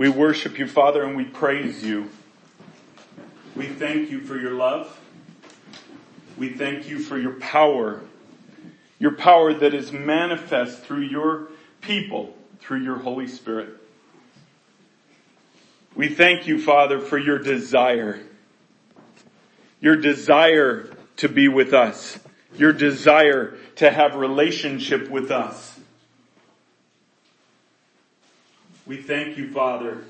We worship you, Father, and we praise you. We thank you for your love. We thank you for your power, your power that is manifest through your people, through your Holy Spirit. We thank you, Father, for your desire, your desire to be with us, your desire to have relationship with us. We thank you, Father,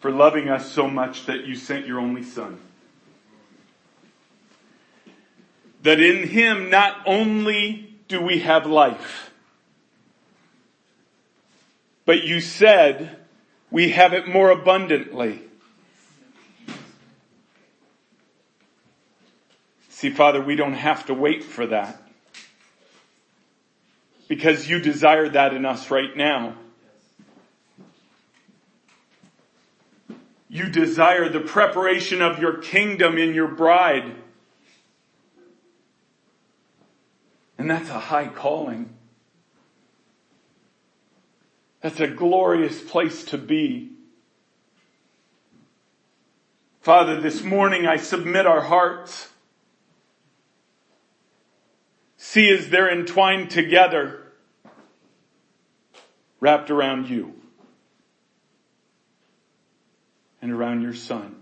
for loving us so much that you sent your only son. That in him not only do we have life, but you said we have it more abundantly. See, Father, we don't have to wait for that because you desire that in us right now. You desire the preparation of your kingdom in your bride. And that's a high calling. That's a glorious place to be. Father, this morning I submit our hearts. See as they're entwined together wrapped around you and around your Son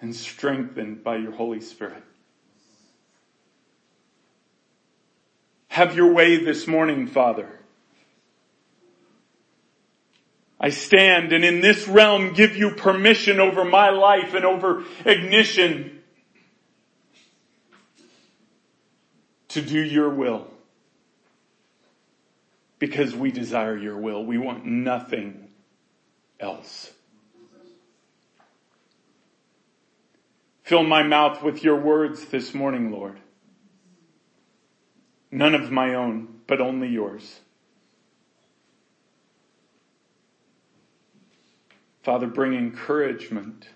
and strengthened by your Holy Spirit. Have your way this morning, Father. I stand and in this realm give you permission over my life and over ignition to do your will because we desire your will. We want nothing else. Fill my mouth with your words this morning, Lord. None of my own, but only yours. Father, bring encouragement.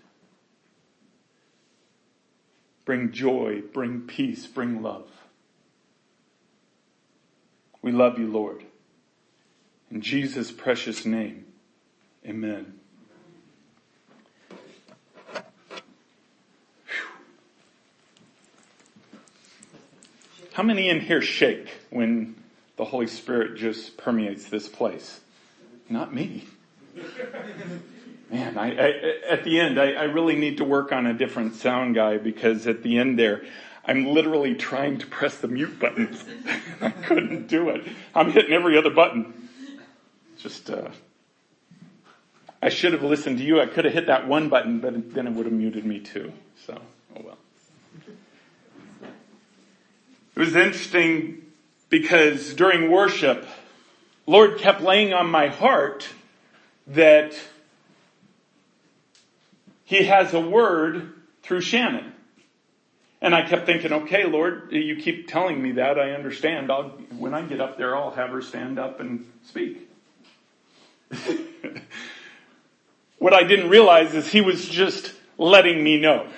Bring joy, bring peace, bring love. We love you, Lord. In Jesus' precious name, amen. How many in here shake when the Holy Spirit just permeates this place? Not me. Man, I, I, at the end, I, I really need to work on a different sound guy because at the end there, I'm literally trying to press the mute buttons. I couldn't do it. I'm hitting every other button just, uh, I should have listened to you. I could have hit that one button, but then it would have muted me too. So, oh well. It was interesting because during worship, Lord kept laying on my heart that He has a word through Shannon. And I kept thinking, okay, Lord, you keep telling me that. I understand. I'll, when I get up there, I'll have her stand up and speak. what I didn't realize is he was just letting me know.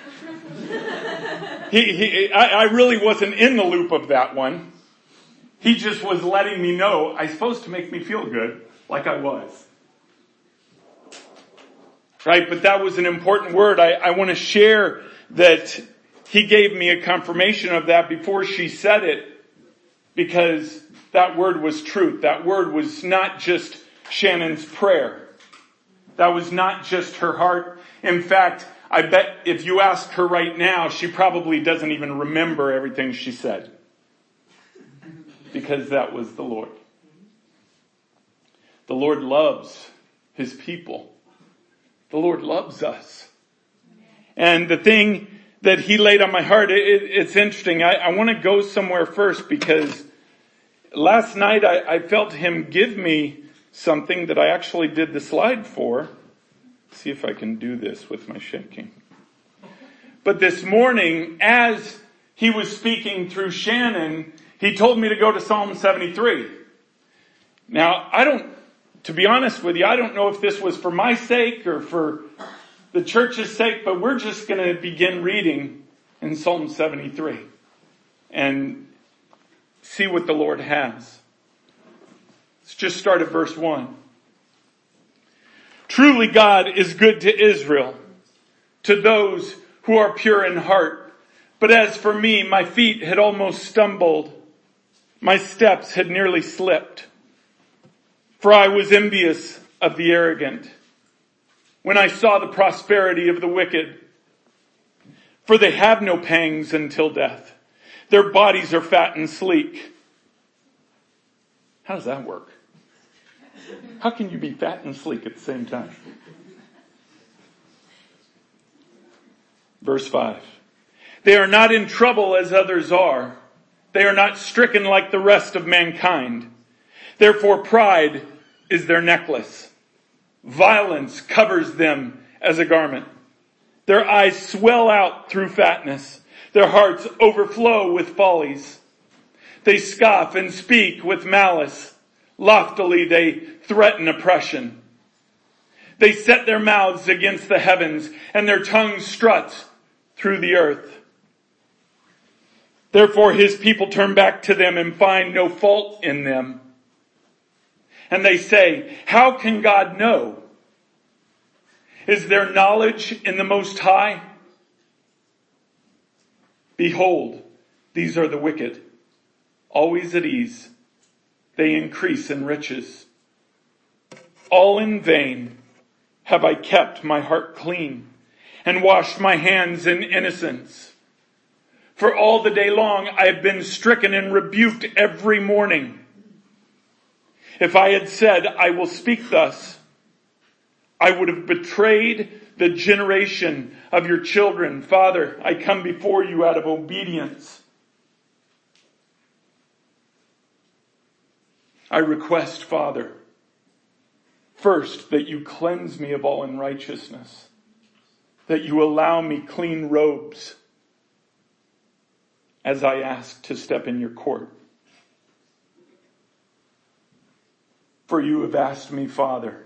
he, he, I, I really wasn't in the loop of that one. He just was letting me know I supposed to make me feel good, like I was. Right? But that was an important word. I, I want to share that he gave me a confirmation of that before she said it because that word was truth. That word was not just Shannon's prayer. That was not just her heart. In fact, I bet if you ask her right now, she probably doesn't even remember everything she said. Because that was the Lord. The Lord loves His people. The Lord loves us. And the thing that He laid on my heart, it, it's interesting. I, I want to go somewhere first because last night I, I felt Him give me something that I actually did the slide for. See if I can do this with my shaking. But this morning, as he was speaking through Shannon, he told me to go to Psalm 73. Now, I don't, to be honest with you, I don't know if this was for my sake or for the church's sake, but we're just going to begin reading in Psalm 73 and see what the Lord has. Let's just start at verse one. Truly God is good to Israel, to those who are pure in heart. But as for me, my feet had almost stumbled. My steps had nearly slipped. For I was envious of the arrogant when I saw the prosperity of the wicked. For they have no pangs until death. Their bodies are fat and sleek. How does that work? How can you be fat and sleek at the same time? Verse 5. They are not in trouble as others are. They are not stricken like the rest of mankind. Therefore pride is their necklace. Violence covers them as a garment. Their eyes swell out through fatness. Their hearts overflow with follies. They scoff and speak with malice. Loftily they threaten oppression. They set their mouths against the heavens and their tongues strut through the earth. Therefore his people turn back to them and find no fault in them. And they say, how can God know? Is there knowledge in the Most High? Behold, these are the wicked, always at ease. They increase in riches. All in vain have I kept my heart clean and washed my hands in innocence. For all the day long I have been stricken and rebuked every morning. If I had said, I will speak thus, I would have betrayed the generation of your children. Father, I come before you out of obedience. I request, Father, first that you cleanse me of all unrighteousness, that you allow me clean robes as I ask to step in your court. For you have asked me, Father,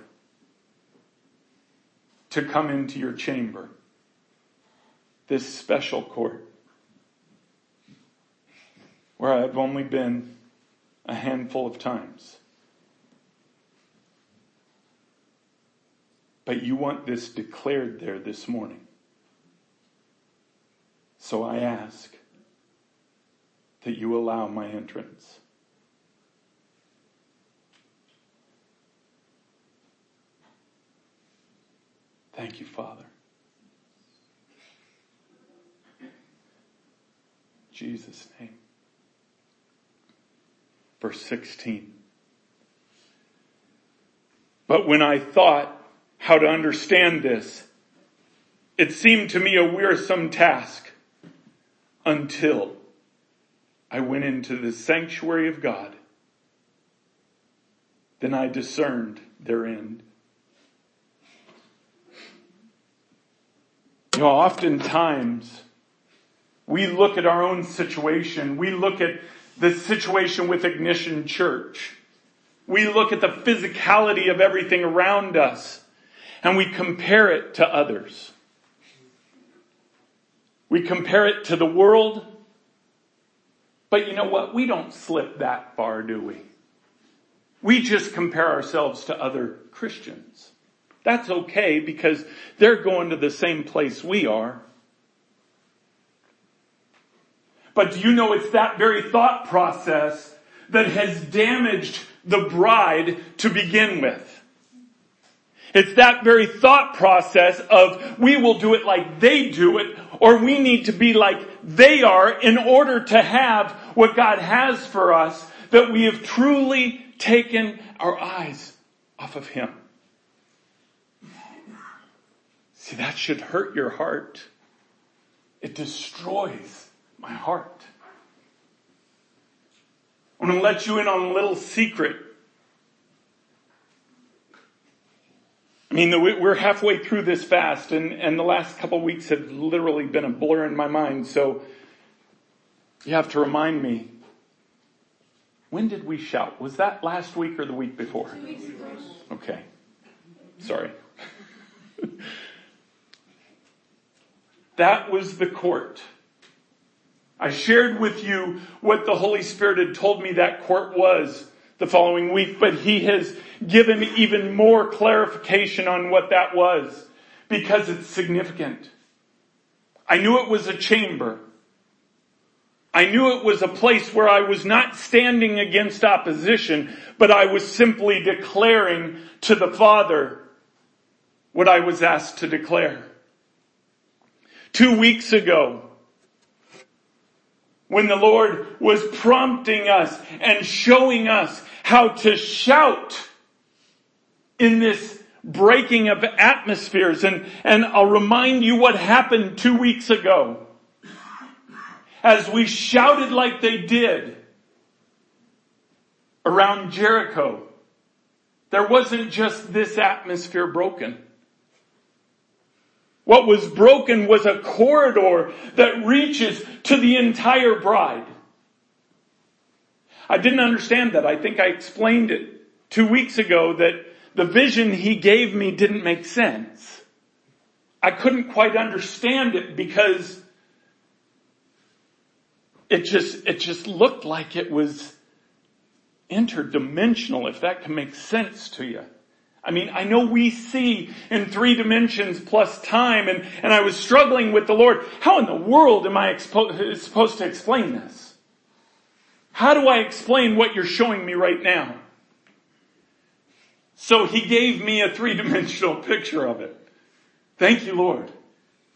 to come into your chamber, this special court, where I have only been a handful of times. But you want this declared there this morning. So I ask that you allow my entrance. Thank you, Father. Jesus' name. Verse 16. But when I thought how to understand this, it seemed to me a wearisome task until I went into the sanctuary of God. Then I discerned their end. You know, oftentimes we look at our own situation. We look at the situation with Ignition Church. We look at the physicality of everything around us and we compare it to others. We compare it to the world. But you know what? We don't slip that far, do we? We just compare ourselves to other Christians. That's okay because they're going to the same place we are. But do you know it's that very thought process that has damaged the bride to begin with? It's that very thought process of we will do it like they do it or we need to be like they are in order to have what God has for us that we have truly taken our eyes off of Him. See, that should hurt your heart. It destroys my heart. I'm going to let you in on a little secret. I mean, we're halfway through this fast and, and the last couple weeks have literally been a blur in my mind. So you have to remind me. When did we shout? Was that last week or the week before? Okay. Sorry. that was the court. I shared with you what the Holy Spirit had told me that court was the following week, but he has given even more clarification on what that was because it's significant. I knew it was a chamber. I knew it was a place where I was not standing against opposition, but I was simply declaring to the Father what I was asked to declare. Two weeks ago, when the Lord was prompting us and showing us how to shout in this breaking of atmospheres. And, and I'll remind you what happened two weeks ago. As we shouted like they did around Jericho, there wasn't just this atmosphere broken. What was broken was a corridor that reaches to the entire bride. I didn't understand that. I think I explained it two weeks ago that the vision he gave me didn't make sense. I couldn't quite understand it because it just, it just looked like it was interdimensional, if that can make sense to you. I mean, I know we see in three dimensions plus time and, and I was struggling with the Lord. How in the world am I expo- supposed to explain this? How do I explain what you're showing me right now? So he gave me a three dimensional picture of it. Thank you, Lord.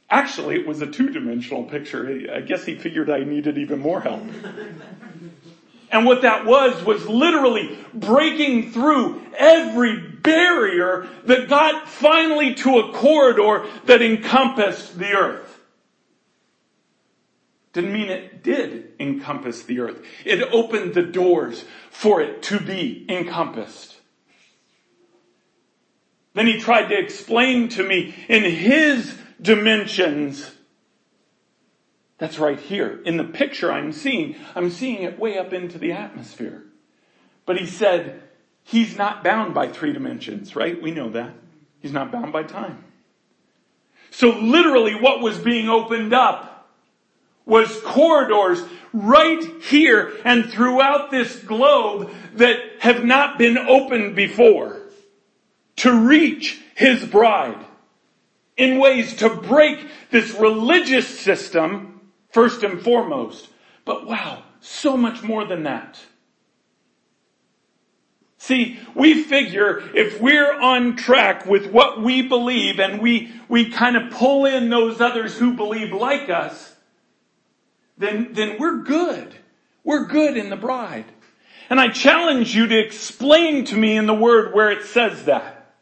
Actually, it was a two dimensional picture. I guess he figured I needed even more help. And what that was, was literally breaking through every barrier that got finally to a corridor that encompassed the earth. Didn't mean it did encompass the earth. It opened the doors for it to be encompassed. Then he tried to explain to me in his dimensions. That's right here. In the picture I'm seeing, I'm seeing it way up into the atmosphere. But he said, he's not bound by three dimensions, right? We know that. He's not bound by time. So literally what was being opened up was corridors right here and throughout this globe that have not been opened before to reach his bride in ways to break this religious system first and foremost. But wow, so much more than that. See, we figure if we're on track with what we believe and we, we kind of pull in those others who believe like us, then, then we're good. We're good in the bride. And I challenge you to explain to me in the word where it says that.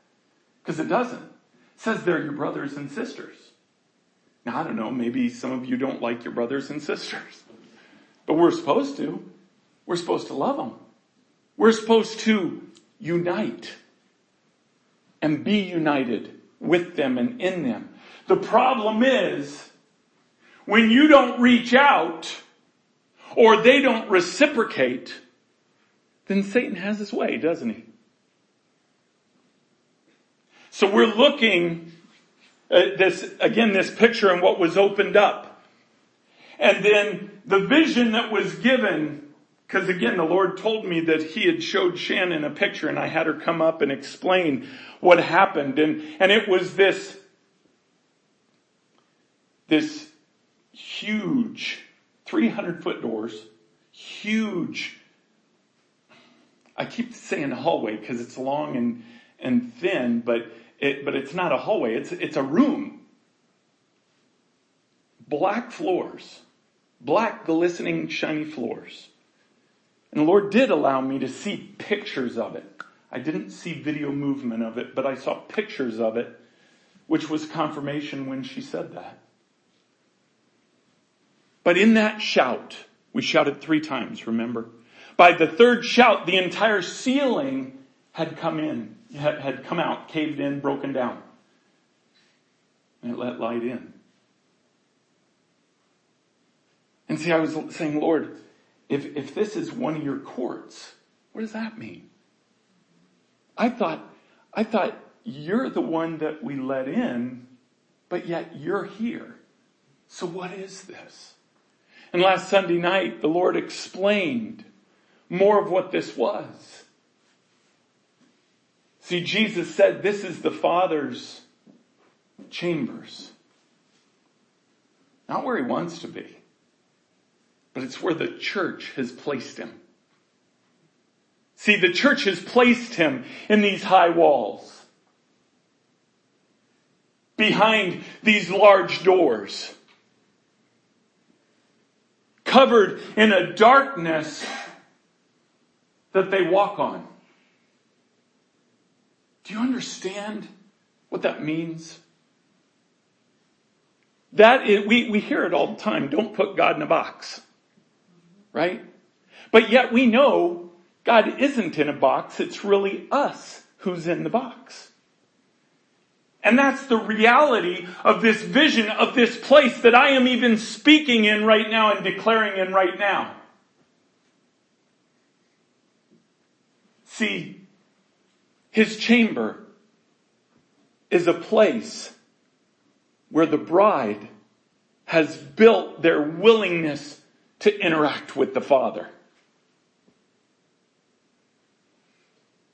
Because it doesn't. It says they're your brothers and sisters. Now, I don't know, maybe some of you don't like your brothers and sisters. But we're supposed to. We're supposed to love them. We're supposed to unite and be united with them and in them. The problem is when you don't reach out or they don't reciprocate, then Satan has his way, doesn't he? So we're looking at this, again, this picture and what was opened up. And then the vision that was given, because again, the Lord told me that He had showed Shannon a picture and I had her come up and explain what happened. And, and it was this, this huge 300 foot doors, huge, I keep saying hallway because it's long and, and thin, but it, but it's not a hallway, it's, it's a room. Black floors, black glistening shiny floors. And the Lord did allow me to see pictures of it. I didn't see video movement of it, but I saw pictures of it, which was confirmation when she said that. But in that shout, we shouted three times, remember? By the third shout, the entire ceiling had come in had, come out, caved in, broken down. And it let light in. And see, I was saying, Lord, if, if this is one of your courts, what does that mean? I thought, I thought you're the one that we let in, but yet you're here. So what is this? And last Sunday night, the Lord explained more of what this was. See, Jesus said this is the Father's chambers. Not where he wants to be, but it's where the church has placed him. See, the church has placed him in these high walls. Behind these large doors. Covered in a darkness that they walk on. Do you understand what that means? That is, we, we hear it all the time. Don't put God in a box. Right? But yet we know God isn't in a box, it's really us who's in the box. And that's the reality of this vision of this place that I am even speaking in right now and declaring in right now. See, his chamber is a place where the bride has built their willingness to interact with the Father.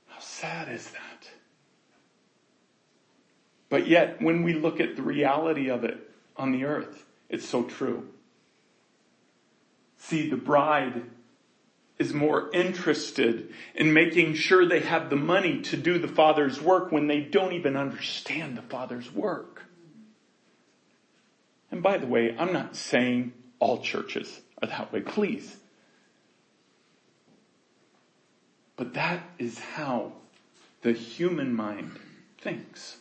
How sad is that? But yet, when we look at the reality of it on the earth, it's so true. See, the bride is more interested in making sure they have the money to do the Father's work when they don't even understand the Father's work. And by the way, I'm not saying all churches are that way, please. But that is how the human mind thinks.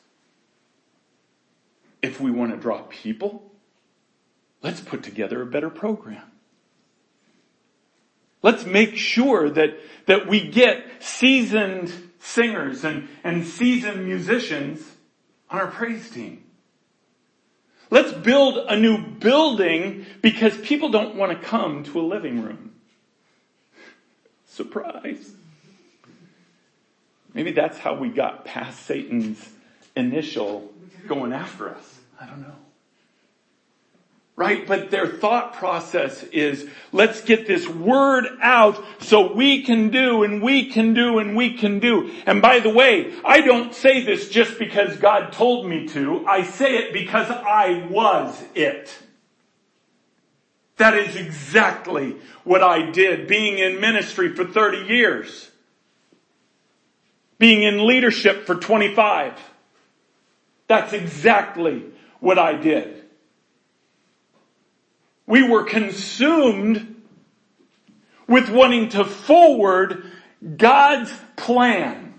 If we want to draw people, let's put together a better program. Let's make sure that, that we get seasoned singers and, and seasoned musicians on our praise team. Let's build a new building because people don't want to come to a living room. Surprise. Maybe that's how we got past Satan's initial going after us. I don't know. Right? But their thought process is, let's get this word out so we can do and we can do and we can do. And by the way, I don't say this just because God told me to. I say it because I was it. That is exactly what I did being in ministry for 30 years being in leadership for 25. That's exactly what I did. We were consumed with wanting to forward God's plan.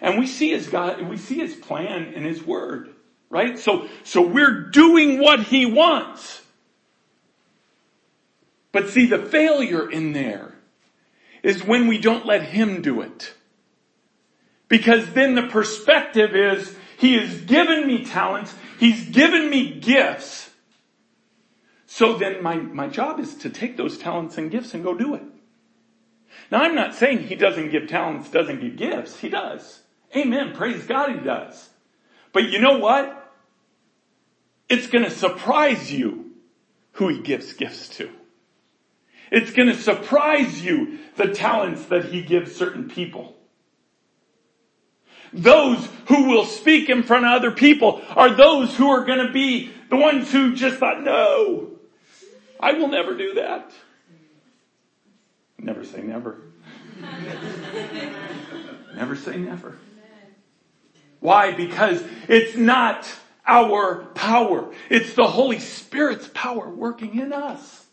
And we see his God, we see his plan in his word, right? So, so we're doing what he wants. But see, the failure in there is when we don't let him do it. Because then the perspective is, He has given me talents, He's given me gifts. So then my, my job is to take those talents and gifts and go do it. Now I'm not saying He doesn't give talents, doesn't give gifts. He does. Amen. Praise God He does. But you know what? It's gonna surprise you who He gives gifts to. It's gonna surprise you the talents that He gives certain people. Those who will speak in front of other people are those who are to be the ones who just thought, no, I will never do that. Never say never. never say never. Why? Because it's not our power. It's the Holy Spirit's power working in us.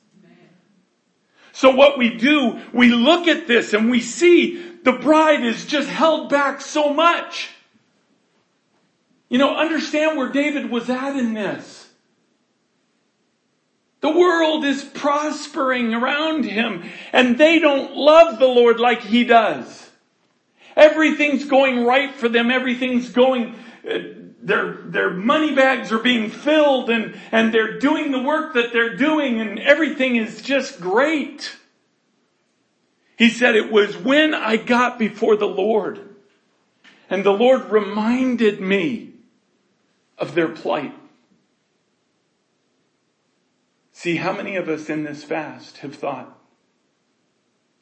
So what we do, we look at this and we see the bride is just held back so much. You know, understand where David was at in this. The world is prospering around him and they don't love the Lord like he does. Everything's going right for them. Everything's going, uh, their, their money bags are being filled and, and they're doing the work that they're doing and everything is just great. He said, it was when I got before the Lord and the Lord reminded me of their plight. See, how many of us in this fast have thought,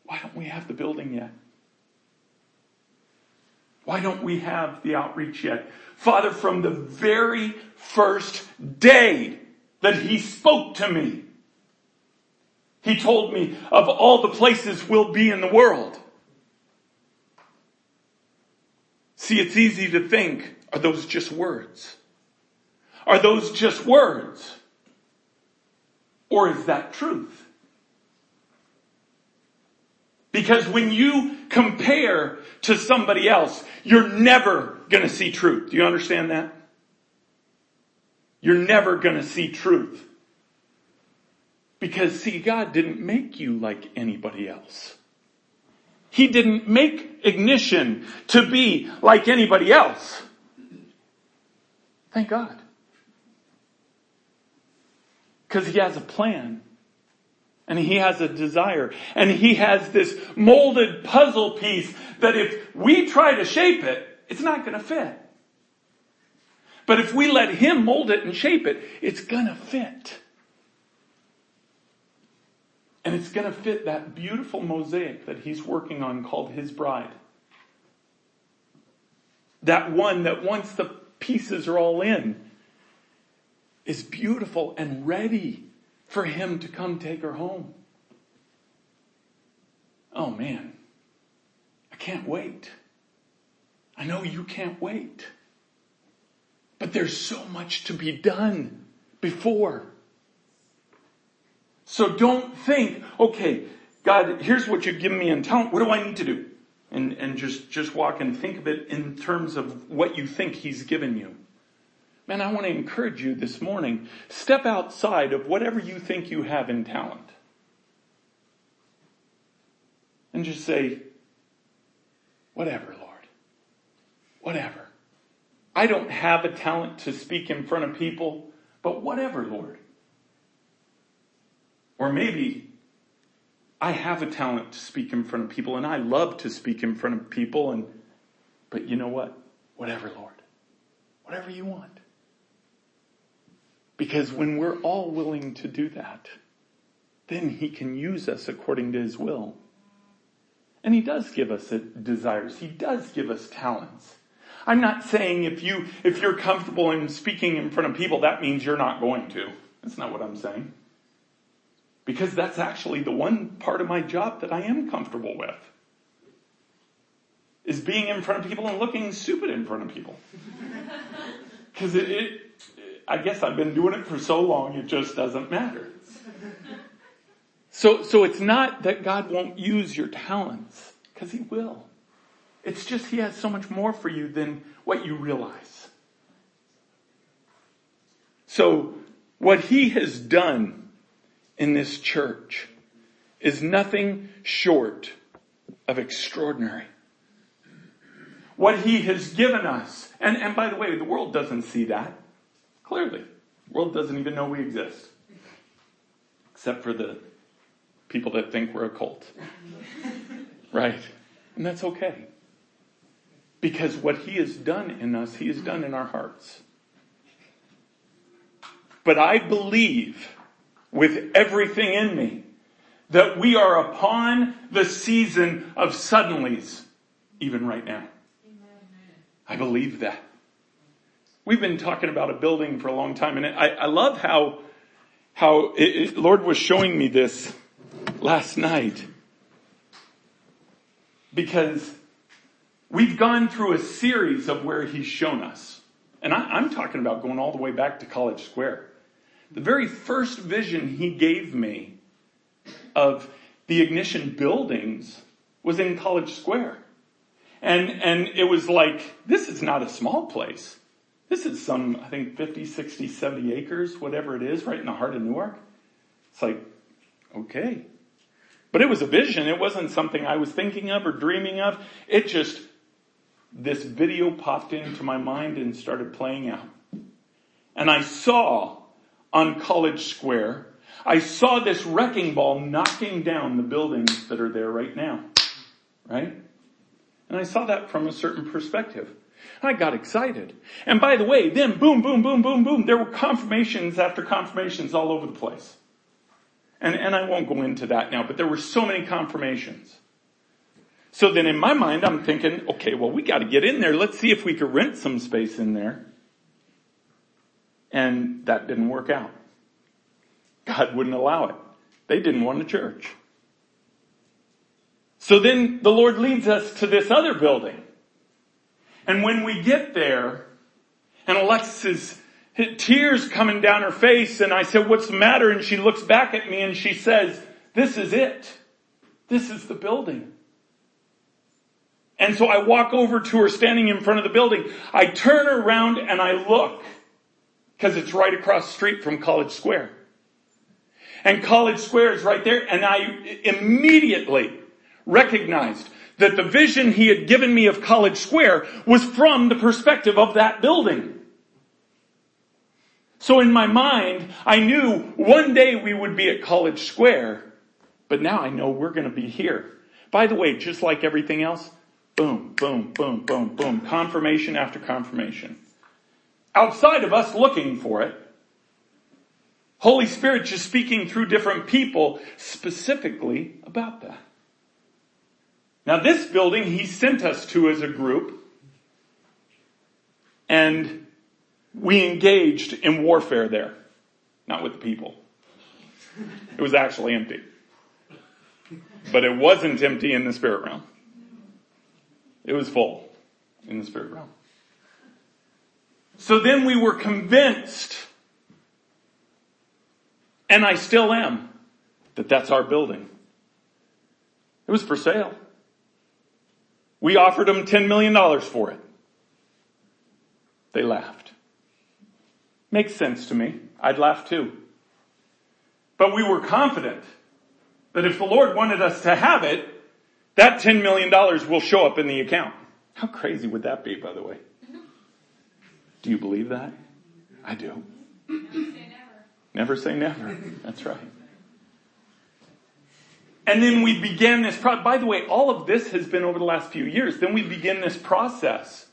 why don't we have the building yet? Why don't we have the outreach yet? Father, from the very first day that he spoke to me, he told me of all the places we'll be in the world. See, it's easy to think, are those just words? Are those just words? Or is that truth? Because when you compare to somebody else, you're never gonna see truth. Do you understand that? You're never gonna see truth. Because see, God didn't make you like anybody else. He didn't make ignition to be like anybody else. Thank God. Because he has a plan. And he has a desire. And he has this molded puzzle piece that if we try to shape it, it's not gonna fit. But if we let him mold it and shape it, it's gonna fit. And it's gonna fit that beautiful mosaic that he's working on called his bride. That one that once the pieces are all in is beautiful and ready for him to come take her home. Oh man, I can't wait. I know you can't wait. But there's so much to be done before. So don't think, okay, God, here's what you've given me in talent. What do I need to do? And, and just, just walk and think of it in terms of what you think He's given you. Man, I want to encourage you this morning. Step outside of whatever you think you have in talent. And just say, whatever, Lord. Whatever. I don't have a talent to speak in front of people, but whatever, Lord. Or maybe I have a talent to speak in front of people and I love to speak in front of people and, but you know what? Whatever, Lord. Whatever you want. Because when we're all willing to do that, then he can use us according to his will. And he does give us desires. He does give us talents. I'm not saying if you, if you're comfortable in speaking in front of people, that means you're not going to. That's not what I'm saying. Because that's actually the one part of my job that I am comfortable with. Is being in front of people and looking stupid in front of people. Because it, it, I guess I've been doing it for so long, it just doesn't matter. So, so it's not that God won't use your talents, because He will. It's just He has so much more for you than what you realize. So, what He has done in this church is nothing short of extraordinary. What He has given us, and, and by the way, the world doesn't see that. Clearly. The world doesn't even know we exist. Except for the people that think we're a cult. right? And that's okay. Because what he has done in us, he has done in our hearts. But I believe with everything in me that we are upon the season of suddenlies, even right now. I believe that. We've been talking about a building for a long time and I, I love how, how it, it, Lord was showing me this last night. Because we've gone through a series of where He's shown us. And I, I'm talking about going all the way back to College Square. The very first vision He gave me of the ignition buildings was in College Square. And, and it was like, this is not a small place. This is some, I think 50, 60, 70 acres, whatever it is, right in the heart of Newark. It's like, okay. But it was a vision. It wasn't something I was thinking of or dreaming of. It just, this video popped into my mind and started playing out. And I saw on College Square, I saw this wrecking ball knocking down the buildings that are there right now. Right? And I saw that from a certain perspective. I got excited. And by the way, then boom, boom, boom, boom, boom, there were confirmations after confirmations all over the place. And, and I won't go into that now, but there were so many confirmations. So then in my mind, I'm thinking, okay, well, we got to get in there. Let's see if we could rent some space in there. And that didn't work out. God wouldn't allow it. They didn't want a church. So then the Lord leads us to this other building. And when we get there, and Alexis tears coming down her face, and I said, what's the matter? And she looks back at me and she says, this is it. This is the building. And so I walk over to her standing in front of the building. I turn around and I look because it's right across the street from College Square. And College Square is right there and I immediately recognized that the vision he had given me of College Square was from the perspective of that building. So in my mind, I knew one day we would be at College Square, but now I know we're going to be here. By the way, just like everything else, boom, boom, boom, boom, boom, confirmation after confirmation. Outside of us looking for it, Holy Spirit just speaking through different people specifically about that. Now this building he sent us to as a group and we engaged in warfare there. Not with the people. It was actually empty. But it wasn't empty in the spirit realm. It was full in the spirit realm. So then we were convinced, and I still am, that that's our building. It was for sale. We offered them $10 million for it. They laughed. Makes sense to me. I'd laugh too. But we were confident that if the Lord wanted us to have it, that $10 million will show up in the account. How crazy would that be, by the way? Do you believe that? I do. Never say never. Never say never. That's right. And then we began this pro- by the way, all of this has been over the last few years. Then we begin this process.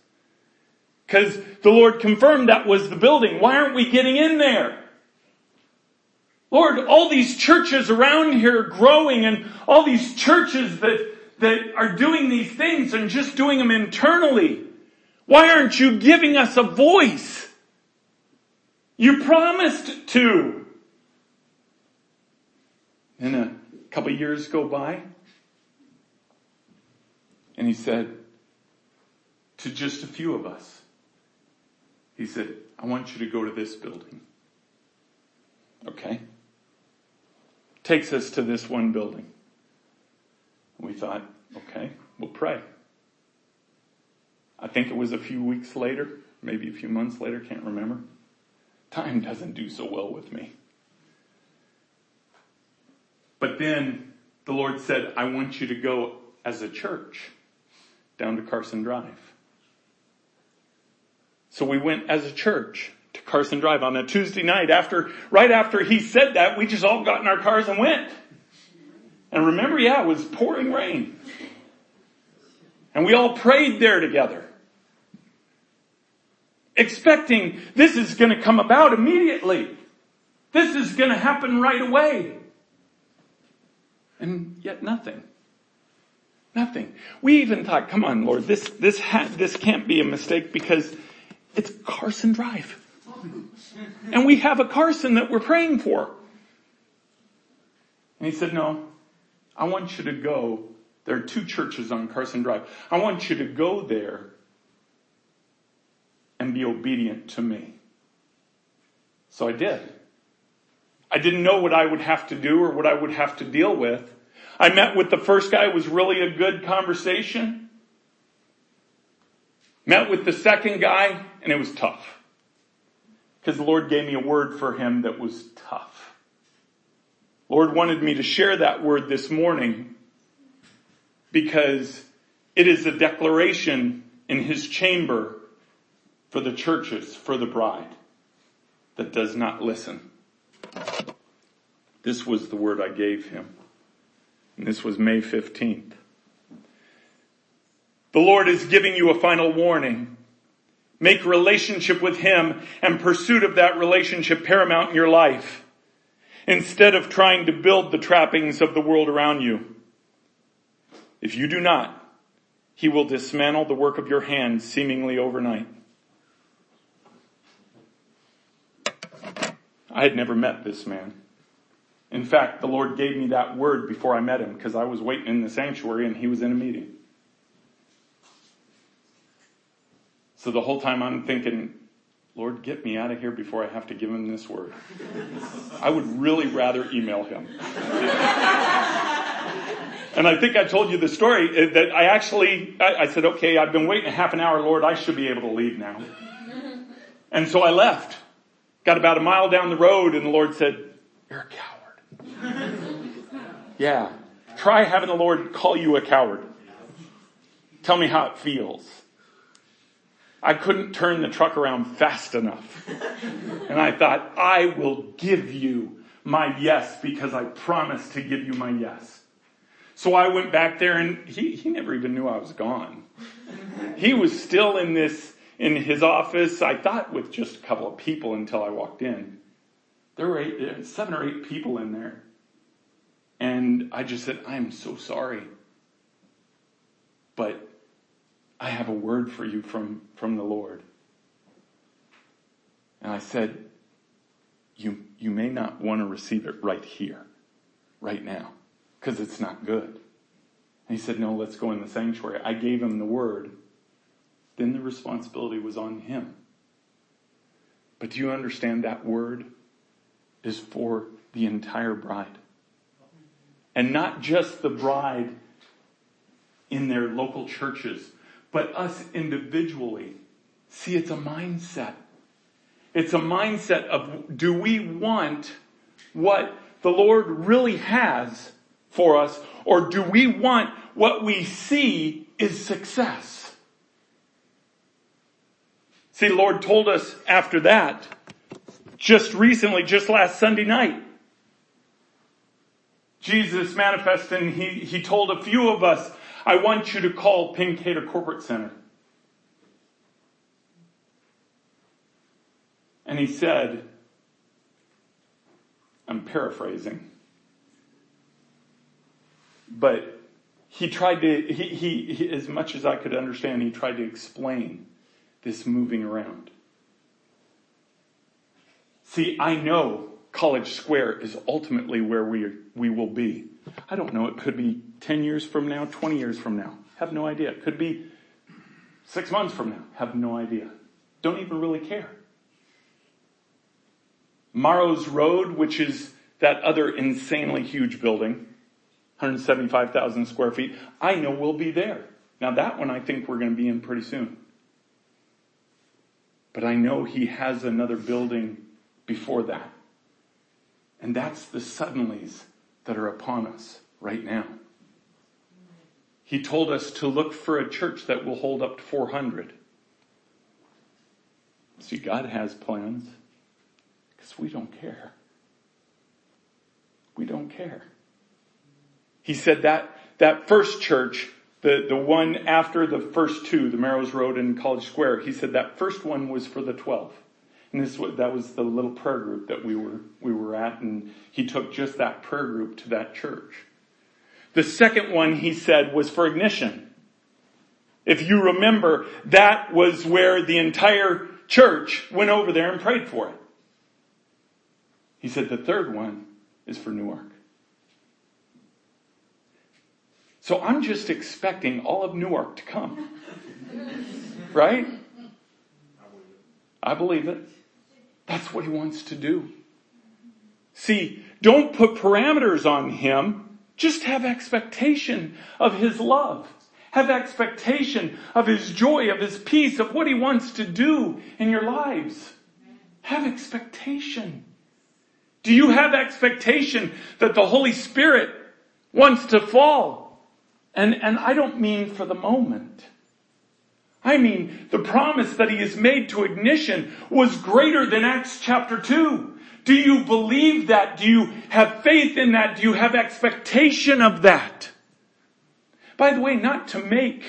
Cause the Lord confirmed that was the building. Why aren't we getting in there? Lord, all these churches around here growing and all these churches that, that are doing these things and just doing them internally. Why aren't you giving us a voice? You promised to. And a couple years go by. And he said to just a few of us, he said, I want you to go to this building. Okay. Takes us to this one building. We thought, okay, we'll pray. I think it was a few weeks later, maybe a few months later, can't remember. Time doesn't do so well with me. But then the Lord said, I want you to go as a church down to Carson Drive. So we went as a church to Carson Drive on a Tuesday night after, right after he said that, we just all got in our cars and went. And remember, yeah, it was pouring rain. And we all prayed there together. Expecting this is going to come about immediately. This is going to happen right away. And yet nothing. Nothing. We even thought, come on, Lord, this, this, ha- this can't be a mistake because it's Carson Drive. And we have a Carson that we're praying for. And he said, no, I want you to go. There are two churches on Carson Drive. I want you to go there and be obedient to me. So I did. I didn't know what I would have to do or what I would have to deal with. I met with the first guy. It was really a good conversation. Met with the second guy and it was tough. Because the Lord gave me a word for him that was tough. Lord wanted me to share that word this morning because it is a declaration in his chamber for the churches, for the bride that does not listen. This was the word I gave him. And this was May 15th. The Lord is giving you a final warning. Make relationship with Him and pursuit of that relationship paramount in your life instead of trying to build the trappings of the world around you. If you do not, He will dismantle the work of your hands seemingly overnight. I had never met this man. In fact, the Lord gave me that word before I met him because I was waiting in the sanctuary and he was in a meeting. So the whole time I'm thinking, Lord, get me out of here before I have to give him this word. I would really rather email him. and I think I told you the story uh, that I actually, I said, okay, I've been waiting a half an hour, Lord, I should be able to leave now. And so I left. Got about a mile down the road and the Lord said, you're a coward. yeah. Try having the Lord call you a coward. Tell me how it feels. I couldn't turn the truck around fast enough. And I thought, I will give you my yes because I promised to give you my yes. So I went back there and he, he never even knew I was gone. He was still in this, in his office, I thought with just a couple of people until I walked in. There were eight, uh, seven or eight people in there. And I just said, I am so sorry. But I have a word for you from, from the Lord. And I said, you, you may not want to receive it right here, right now, because it's not good. And he said, no, let's go in the sanctuary. I gave him the word. Then the responsibility was on him. But do you understand that word is for the entire bride? And not just the bride in their local churches, but us individually. See, it's a mindset. It's a mindset of do we want what the Lord really has for us, or do we want what we see is success? See, Lord told us after that, just recently, just last Sunday night, Jesus manifested and he, he told a few of us, I want you to call Pincater Corporate Center. And he said, I'm paraphrasing, but he tried to, he, he, he, as much as I could understand, he tried to explain this moving around. See, I know College Square is ultimately where we, we will be. I don't know. It could be 10 years from now, 20 years from now. Have no idea. It could be six months from now. Have no idea. Don't even really care. Marrow's Road, which is that other insanely huge building, 175,000 square feet, I know we'll be there. Now that one I think we're going to be in pretty soon. But I know he has another building before that. And that's the suddenlies that are upon us right now. He told us to look for a church that will hold up to 400. See, God has plans because we don't care. We don't care. He said that, that first church, the, the one after the first two, the Marrows Road and College Square, he said that first one was for the 12. And this that was the little prayer group that we were we were at, and he took just that prayer group to that church. The second one he said was for ignition. If you remember, that was where the entire church went over there and prayed for it. He said the third one is for Newark. So I'm just expecting all of Newark to come. Right? I believe it. That's what he wants to do. See, don't put parameters on him. Just have expectation of his love. Have expectation of his joy, of his peace, of what he wants to do in your lives. Have expectation. Do you have expectation that the Holy Spirit wants to fall? And, and I don't mean for the moment. I mean, the promise that he has made to ignition was greater than Acts chapter 2. Do you believe that? Do you have faith in that? Do you have expectation of that? By the way, not to make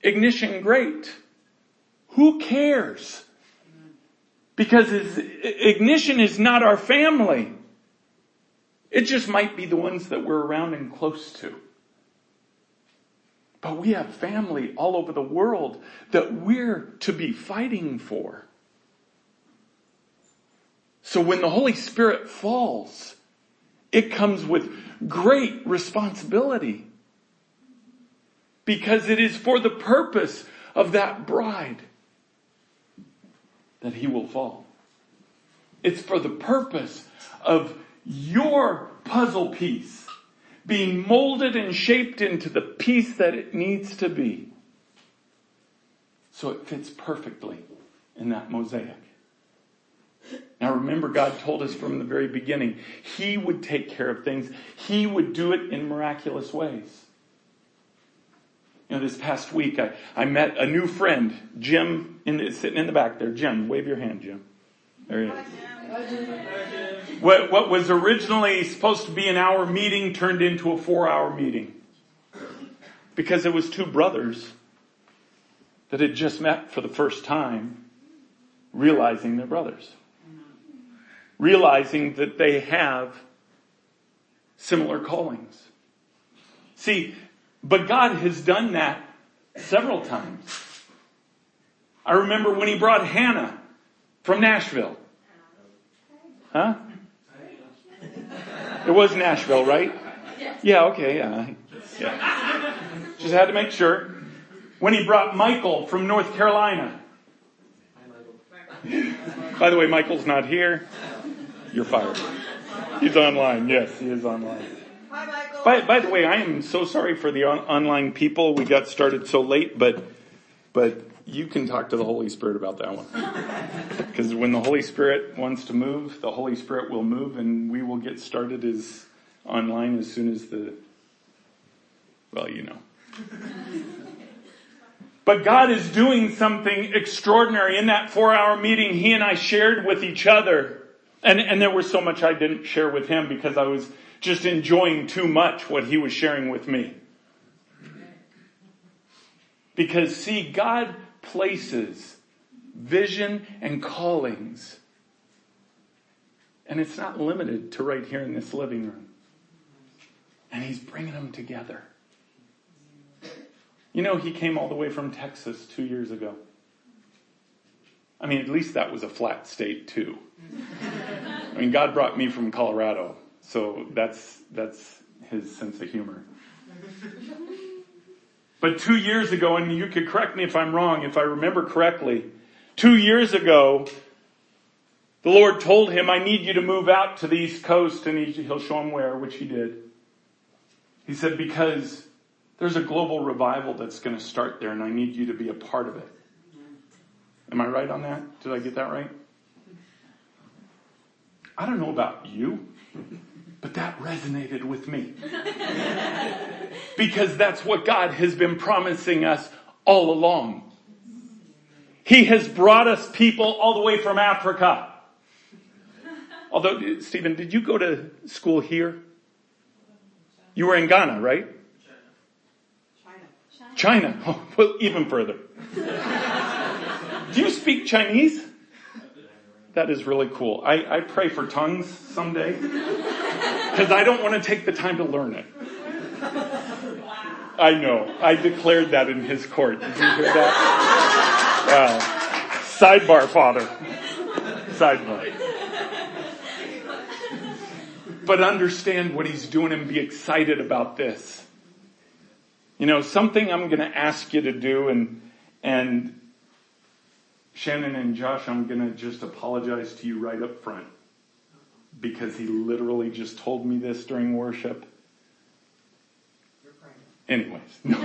ignition great. Who cares? Because ignition is not our family. It just might be the ones that we're around and close to. But we have family all over the world that we're to be fighting for. So when the Holy Spirit falls, it comes with great responsibility. Because it is for the purpose of that bride that he will fall. It's for the purpose of your puzzle piece being molded and shaped into the piece that it needs to be. So it fits perfectly in that mosaic. Now remember, God told us from the very beginning, He would take care of things. He would do it in miraculous ways. You know, this past week I, I met a new friend, Jim, in sitting in the back there. Jim, wave your hand, Jim. There he is. What, what was originally supposed to be an hour meeting turned into a four hour meeting. Because it was two brothers that had just met for the first time, realizing they're brothers realizing that they have similar callings. See, but God has done that several times. I remember when he brought Hannah from Nashville. Huh? It was Nashville, right? Yeah, okay, yeah. yeah. Just had to make sure. When he brought Michael from North Carolina. By the way, Michael's not here. You're fired. He's online. Yes, he is online. Hi, Michael. By, by the way, I am so sorry for the on- online people. We got started so late, but but you can talk to the Holy Spirit about that one. Because when the Holy Spirit wants to move, the Holy Spirit will move, and we will get started as online as soon as the well, you know. But God is doing something extraordinary in that four hour meeting he and I shared with each other. And, and there was so much I didn't share with him because I was just enjoying too much what he was sharing with me. Because see, God places vision and callings. And it's not limited to right here in this living room. And he's bringing them together. You know, he came all the way from Texas two years ago. I mean, at least that was a flat state too. I mean, God brought me from Colorado, so that's, that's his sense of humor. But two years ago, and you could correct me if I'm wrong, if I remember correctly, two years ago, the Lord told him, I need you to move out to the East Coast, and he, he'll show him where, which he did. He said, because there's a global revival that's going to start there, and I need you to be a part of it. Am I right on that? Did I get that right? I don't know about you, but that resonated with me. because that's what God has been promising us all along. He has brought us people all the way from Africa. Although, Stephen, did you go to school here? You were in Ghana, right? China. China. Oh, well, even further. Do you speak Chinese? That is really cool. I, I pray for tongues someday because I don't want to take the time to learn it. I know. I declared that in his court. Did you hear that? Uh, sidebar, Father. Sidebar. But understand what he's doing and be excited about this. You know, something I'm going to ask you to do and, and Shannon and Josh, I'm going to just apologize to you right up front because he literally just told me this during worship. Anyways. No.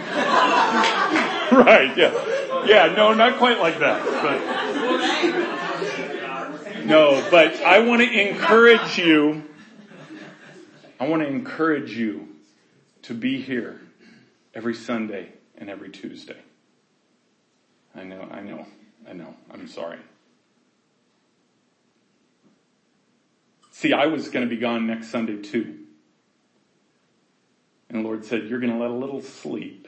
right, yeah. Yeah, no, not quite like that. But No, but I want to encourage you. I want to encourage you to be here every Sunday and every Tuesday. I know, I know. I know. I'm sorry. See, I was going to be gone next Sunday too. And the Lord said, You're going to let a little sleep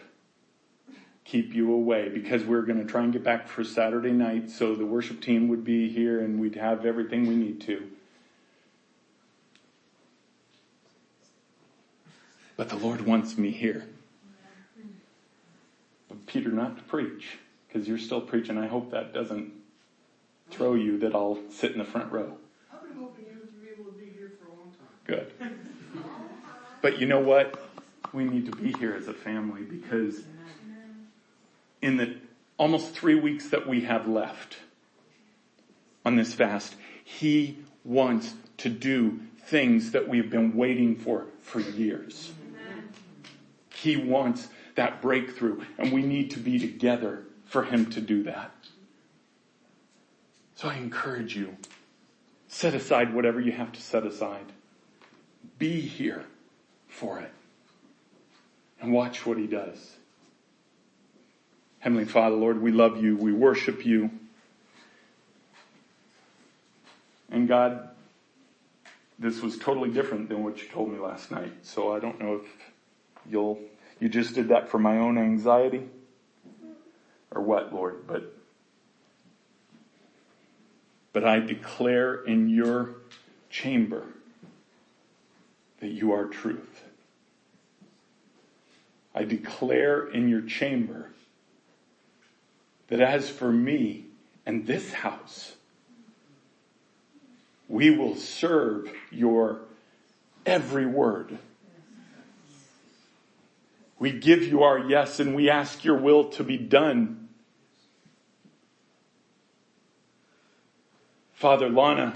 keep you away because we're going to try and get back for Saturday night so the worship team would be here and we'd have everything we need to. But the Lord wants me here. But Peter not to preach because you're still preaching. I hope that doesn't throw you that I'll sit in the front row. I've been hoping you to be able to be here for a long time. Good. But you know what? We need to be here as a family because in the almost three weeks that we have left on this fast, He wants to do things that we've been waiting for for years. He wants that breakthrough and we need to be together for Him to do that. So I encourage you, set aside whatever you have to set aside. Be here for it and watch what He does. Heavenly Father, Lord, we love you. We worship you. And God, this was totally different than what you told me last night. So I don't know if you'll, you just did that for my own anxiety or what, Lord, but, but I declare in your chamber that you are truth. I declare in your chamber that as for me and this house, we will serve your every word. We give you our yes and we ask your will to be done. Father Lana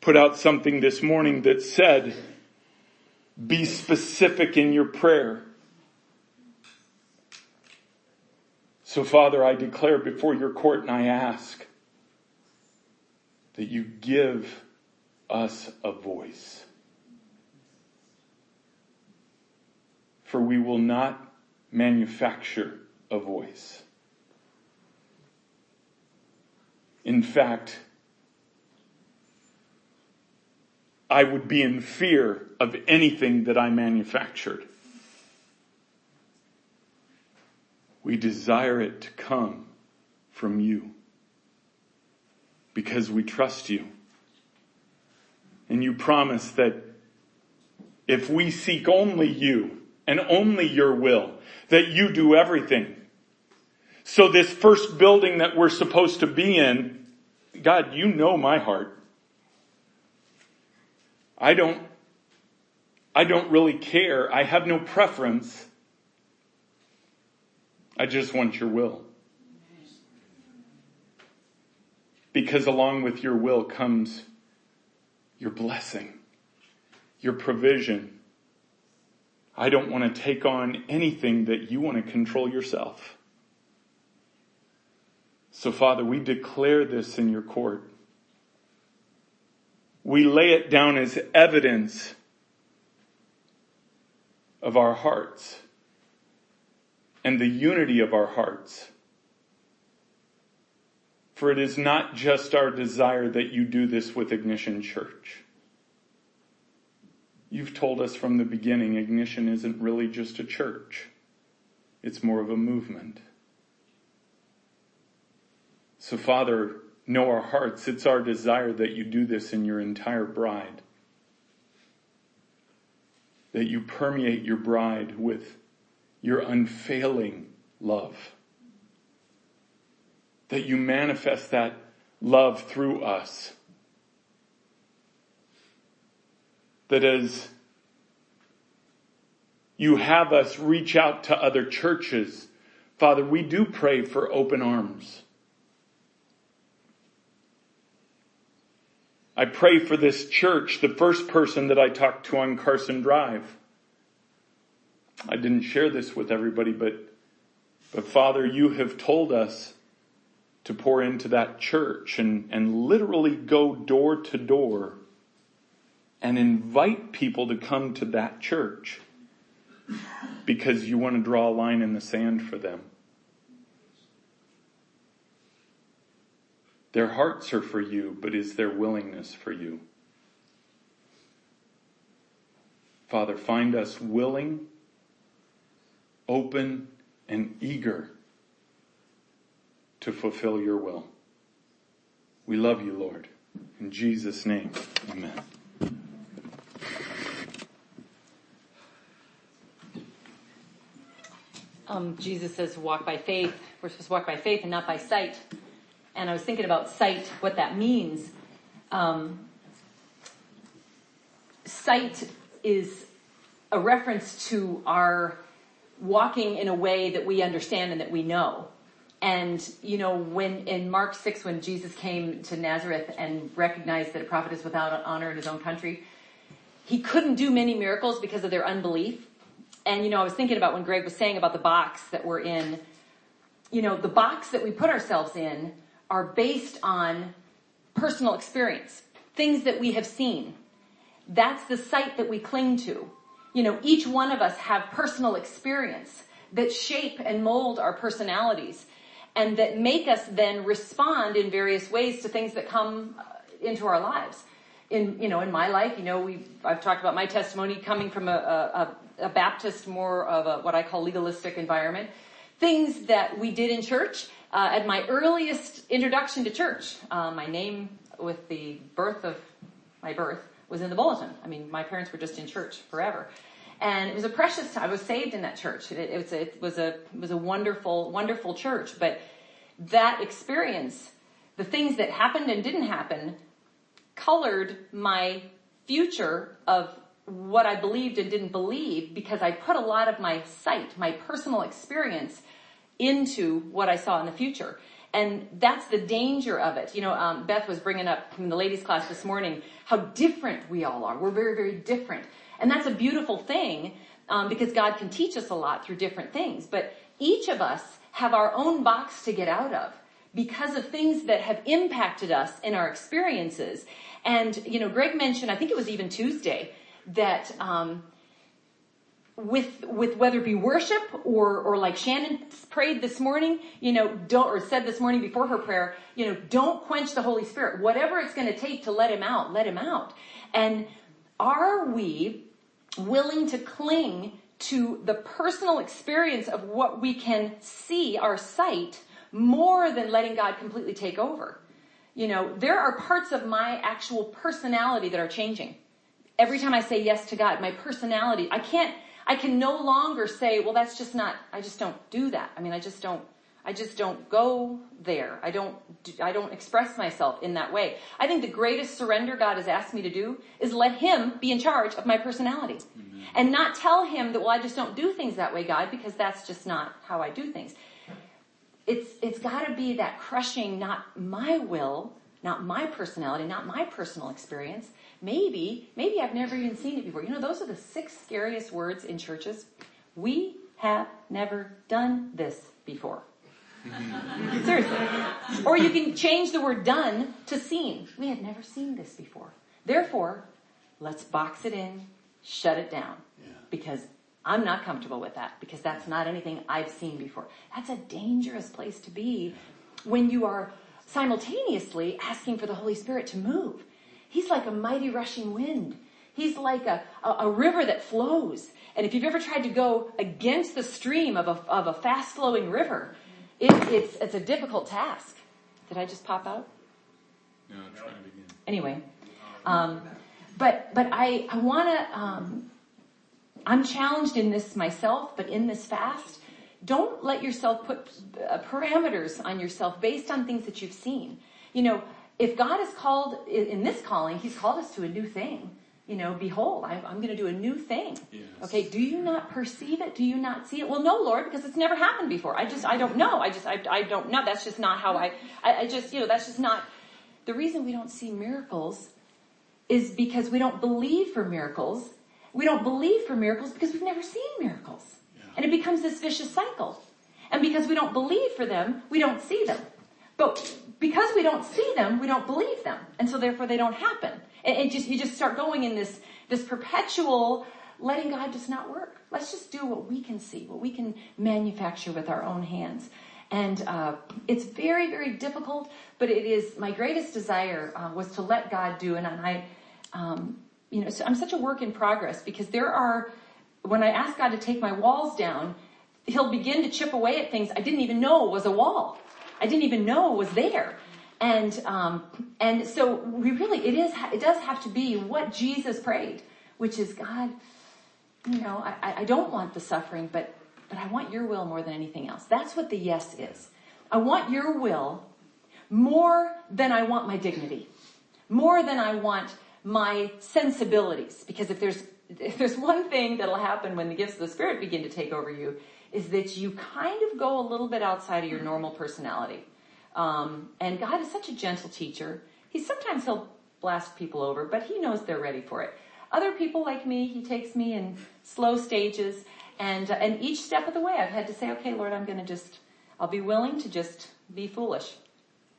put out something this morning that said, be specific in your prayer. So Father, I declare before your court and I ask that you give us a voice. For we will not manufacture a voice. In fact, I would be in fear of anything that I manufactured. We desire it to come from you because we trust you. And you promise that if we seek only you and only your will, that you do everything. So this first building that we're supposed to be in, God, you know my heart. I don't, I don't really care. I have no preference. I just want your will. Because along with your will comes your blessing, your provision. I don't want to take on anything that you want to control yourself. So Father, we declare this in your court we lay it down as evidence of our hearts and the unity of our hearts. For it is not just our desire that you do this with Ignition Church. You've told us from the beginning Ignition isn't really just a church. It's more of a movement. So Father, know our hearts. It's our desire that you do this in your entire bride. That you permeate your bride with your unfailing love. That you manifest that love through us. That as you have us reach out to other churches, Father, we do pray for open arms. I pray for this church, the first person that I talked to on Carson Drive. I didn't share this with everybody, but, but Father, you have told us to pour into that church and, and literally go door to door and invite people to come to that church because you want to draw a line in the sand for them. Their hearts are for you, but is their willingness for you? Father, find us willing, open, and eager to fulfill your will. We love you, Lord. In Jesus' name, amen. um, Jesus says walk by faith. We're supposed to walk by faith and not by sight. And I was thinking about sight, what that means. Um, sight is a reference to our walking in a way that we understand and that we know. And, you know, when in Mark 6, when Jesus came to Nazareth and recognized that a prophet is without honor in his own country, he couldn't do many miracles because of their unbelief. And, you know, I was thinking about when Greg was saying about the box that we're in. You know, the box that we put ourselves in are based on personal experience, things that we have seen. That's the sight that we cling to. You know, each one of us have personal experience that shape and mold our personalities and that make us then respond in various ways to things that come uh, into our lives. In, you know, in my life, you know, we I've talked about my testimony coming from a, a, a Baptist, more of a, what I call legalistic environment. Things that we did in church, uh, at my earliest introduction to church, uh, my name with the birth of my birth was in the bulletin. I mean, my parents were just in church forever. And it was a precious time. I was saved in that church. It, it, was a, it was a, it was a wonderful, wonderful church. But that experience, the things that happened and didn't happen, colored my future of what I believed and didn't believe because I put a lot of my sight, my personal experience into what I saw in the future. And that's the danger of it. You know, um, Beth was bringing up in the ladies class this morning how different we all are. We're very, very different. And that's a beautiful thing um, because God can teach us a lot through different things. But each of us have our own box to get out of because of things that have impacted us in our experiences. And, you know, Greg mentioned, I think it was even Tuesday, that um, with with whether it be worship or or like Shannon prayed this morning, you know, don't or said this morning before her prayer, you know, don't quench the Holy Spirit. Whatever it's going to take to let him out, let him out. And are we willing to cling to the personal experience of what we can see, our sight, more than letting God completely take over? You know, there are parts of my actual personality that are changing. Every time I say yes to God, my personality, I can't I can no longer say, well, that's just not, I just don't do that. I mean, I just don't, I just don't go there. I don't, I don't express myself in that way. I think the greatest surrender God has asked me to do is let Him be in charge of my personality. Mm-hmm. And not tell Him that, well, I just don't do things that way, God, because that's just not how I do things. It's, it's gotta be that crushing, not my will, not my personality, not my personal experience, Maybe, maybe I've never even seen it before. You know, those are the six scariest words in churches. We have never done this before. Seriously. Or you can change the word done to seen. We have never seen this before. Therefore, let's box it in, shut it down. Yeah. Because I'm not comfortable with that because that's not anything I've seen before. That's a dangerous place to be when you are simultaneously asking for the Holy Spirit to move. He's like a mighty rushing wind. He's like a, a, a, river that flows. And if you've ever tried to go against the stream of a, of a fast flowing river, it, it's, it's a difficult task. Did I just pop out? No, try it again. Anyway, um, but, but I, I want to, um, I'm challenged in this myself, but in this fast, don't let yourself put uh, parameters on yourself based on things that you've seen. You know, if God is called in this calling, He's called us to a new thing. You know, behold, I'm, I'm going to do a new thing. Yes. Okay, do you not perceive it? Do you not see it? Well, no, Lord, because it's never happened before. I just, I don't know. I just, I, I don't know. That's just not how I, I, I just, you know, that's just not. The reason we don't see miracles is because we don't believe for miracles. We don't believe for miracles because we've never seen miracles. Yeah. And it becomes this vicious cycle. And because we don't believe for them, we don't see them. But because we don't see them, we don't believe them. And so therefore they don't happen. And it just, you just start going in this, this perpetual letting God just not work. Let's just do what we can see, what we can manufacture with our own hands. And uh, it's very, very difficult, but it is my greatest desire uh, was to let God do. And I, um, you know, so I'm such a work in progress because there are, when I ask God to take my walls down, He'll begin to chip away at things I didn't even know was a wall. I didn't even know it was there. And, um, and so we really, it is, it does have to be what Jesus prayed, which is God, you know, I, I don't want the suffering, but but I want your will more than anything else. That's what the yes is. I want your will more than I want my dignity, more than I want my sensibilities. Because if there's, if there's one thing that'll happen when the gifts of the Spirit begin to take over you, is that you kind of go a little bit outside of your normal personality. Um, and God is such a gentle teacher. He sometimes he'll blast people over, but he knows they're ready for it. Other people like me, he takes me in slow stages, and uh, and each step of the way, I've had to say, okay, Lord, I'm going to just, I'll be willing to just be foolish,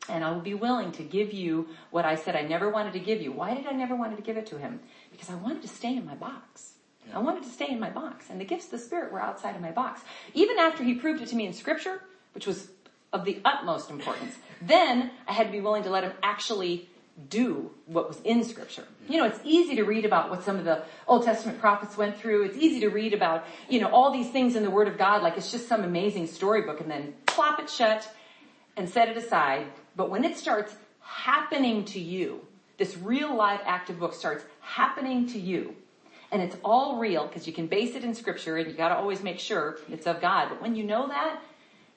and I will be willing to give you what I said I never wanted to give you. Why did I never wanted to give it to him? Because I wanted to stay in my box. I wanted to stay in my box, and the gifts of the Spirit were outside of my box. Even after he proved it to me in Scripture, which was of the utmost importance, then I had to be willing to let him actually do what was in scripture. You know, it's easy to read about what some of the Old Testament prophets went through. It's easy to read about, you know, all these things in the Word of God like it's just some amazing storybook and then plop it shut and set it aside. But when it starts happening to you, this real live active book starts happening to you, and it's all real because you can base it in scripture and you gotta always make sure it's of God. But when you know that,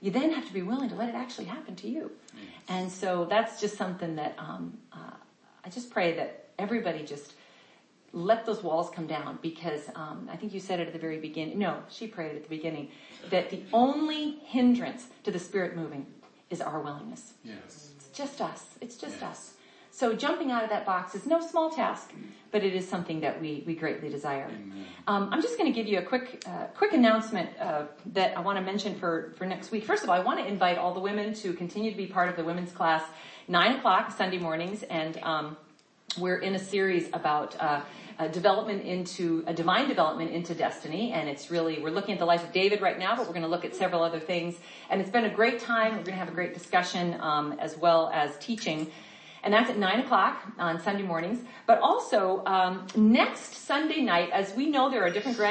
you then have to be willing to let it actually happen to you. And so that's just something that um, uh, I just pray that everybody just let those walls come down because um, I think you said it at the very beginning. No, she prayed at the beginning that the only hindrance to the Spirit moving is our willingness. Yes. It's just us. It's just us. So jumping out of that box is no small task, but it is something that we, we greatly desire. Um, I'm just going to give you a quick uh, quick announcement uh, that I want to mention for, for next week. First of all, I want to invite all the women to continue to be part of the women's class, nine o'clock Sunday mornings, and um, we're in a series about. Uh, uh, development into a divine development into destiny and it's really we're looking at the life of david right now but we're going to look at several other things and it's been a great time we're going to have a great discussion um, as well as teaching and that's at 9 o'clock on Sunday mornings. But also, um, next Sunday night, as we know there are different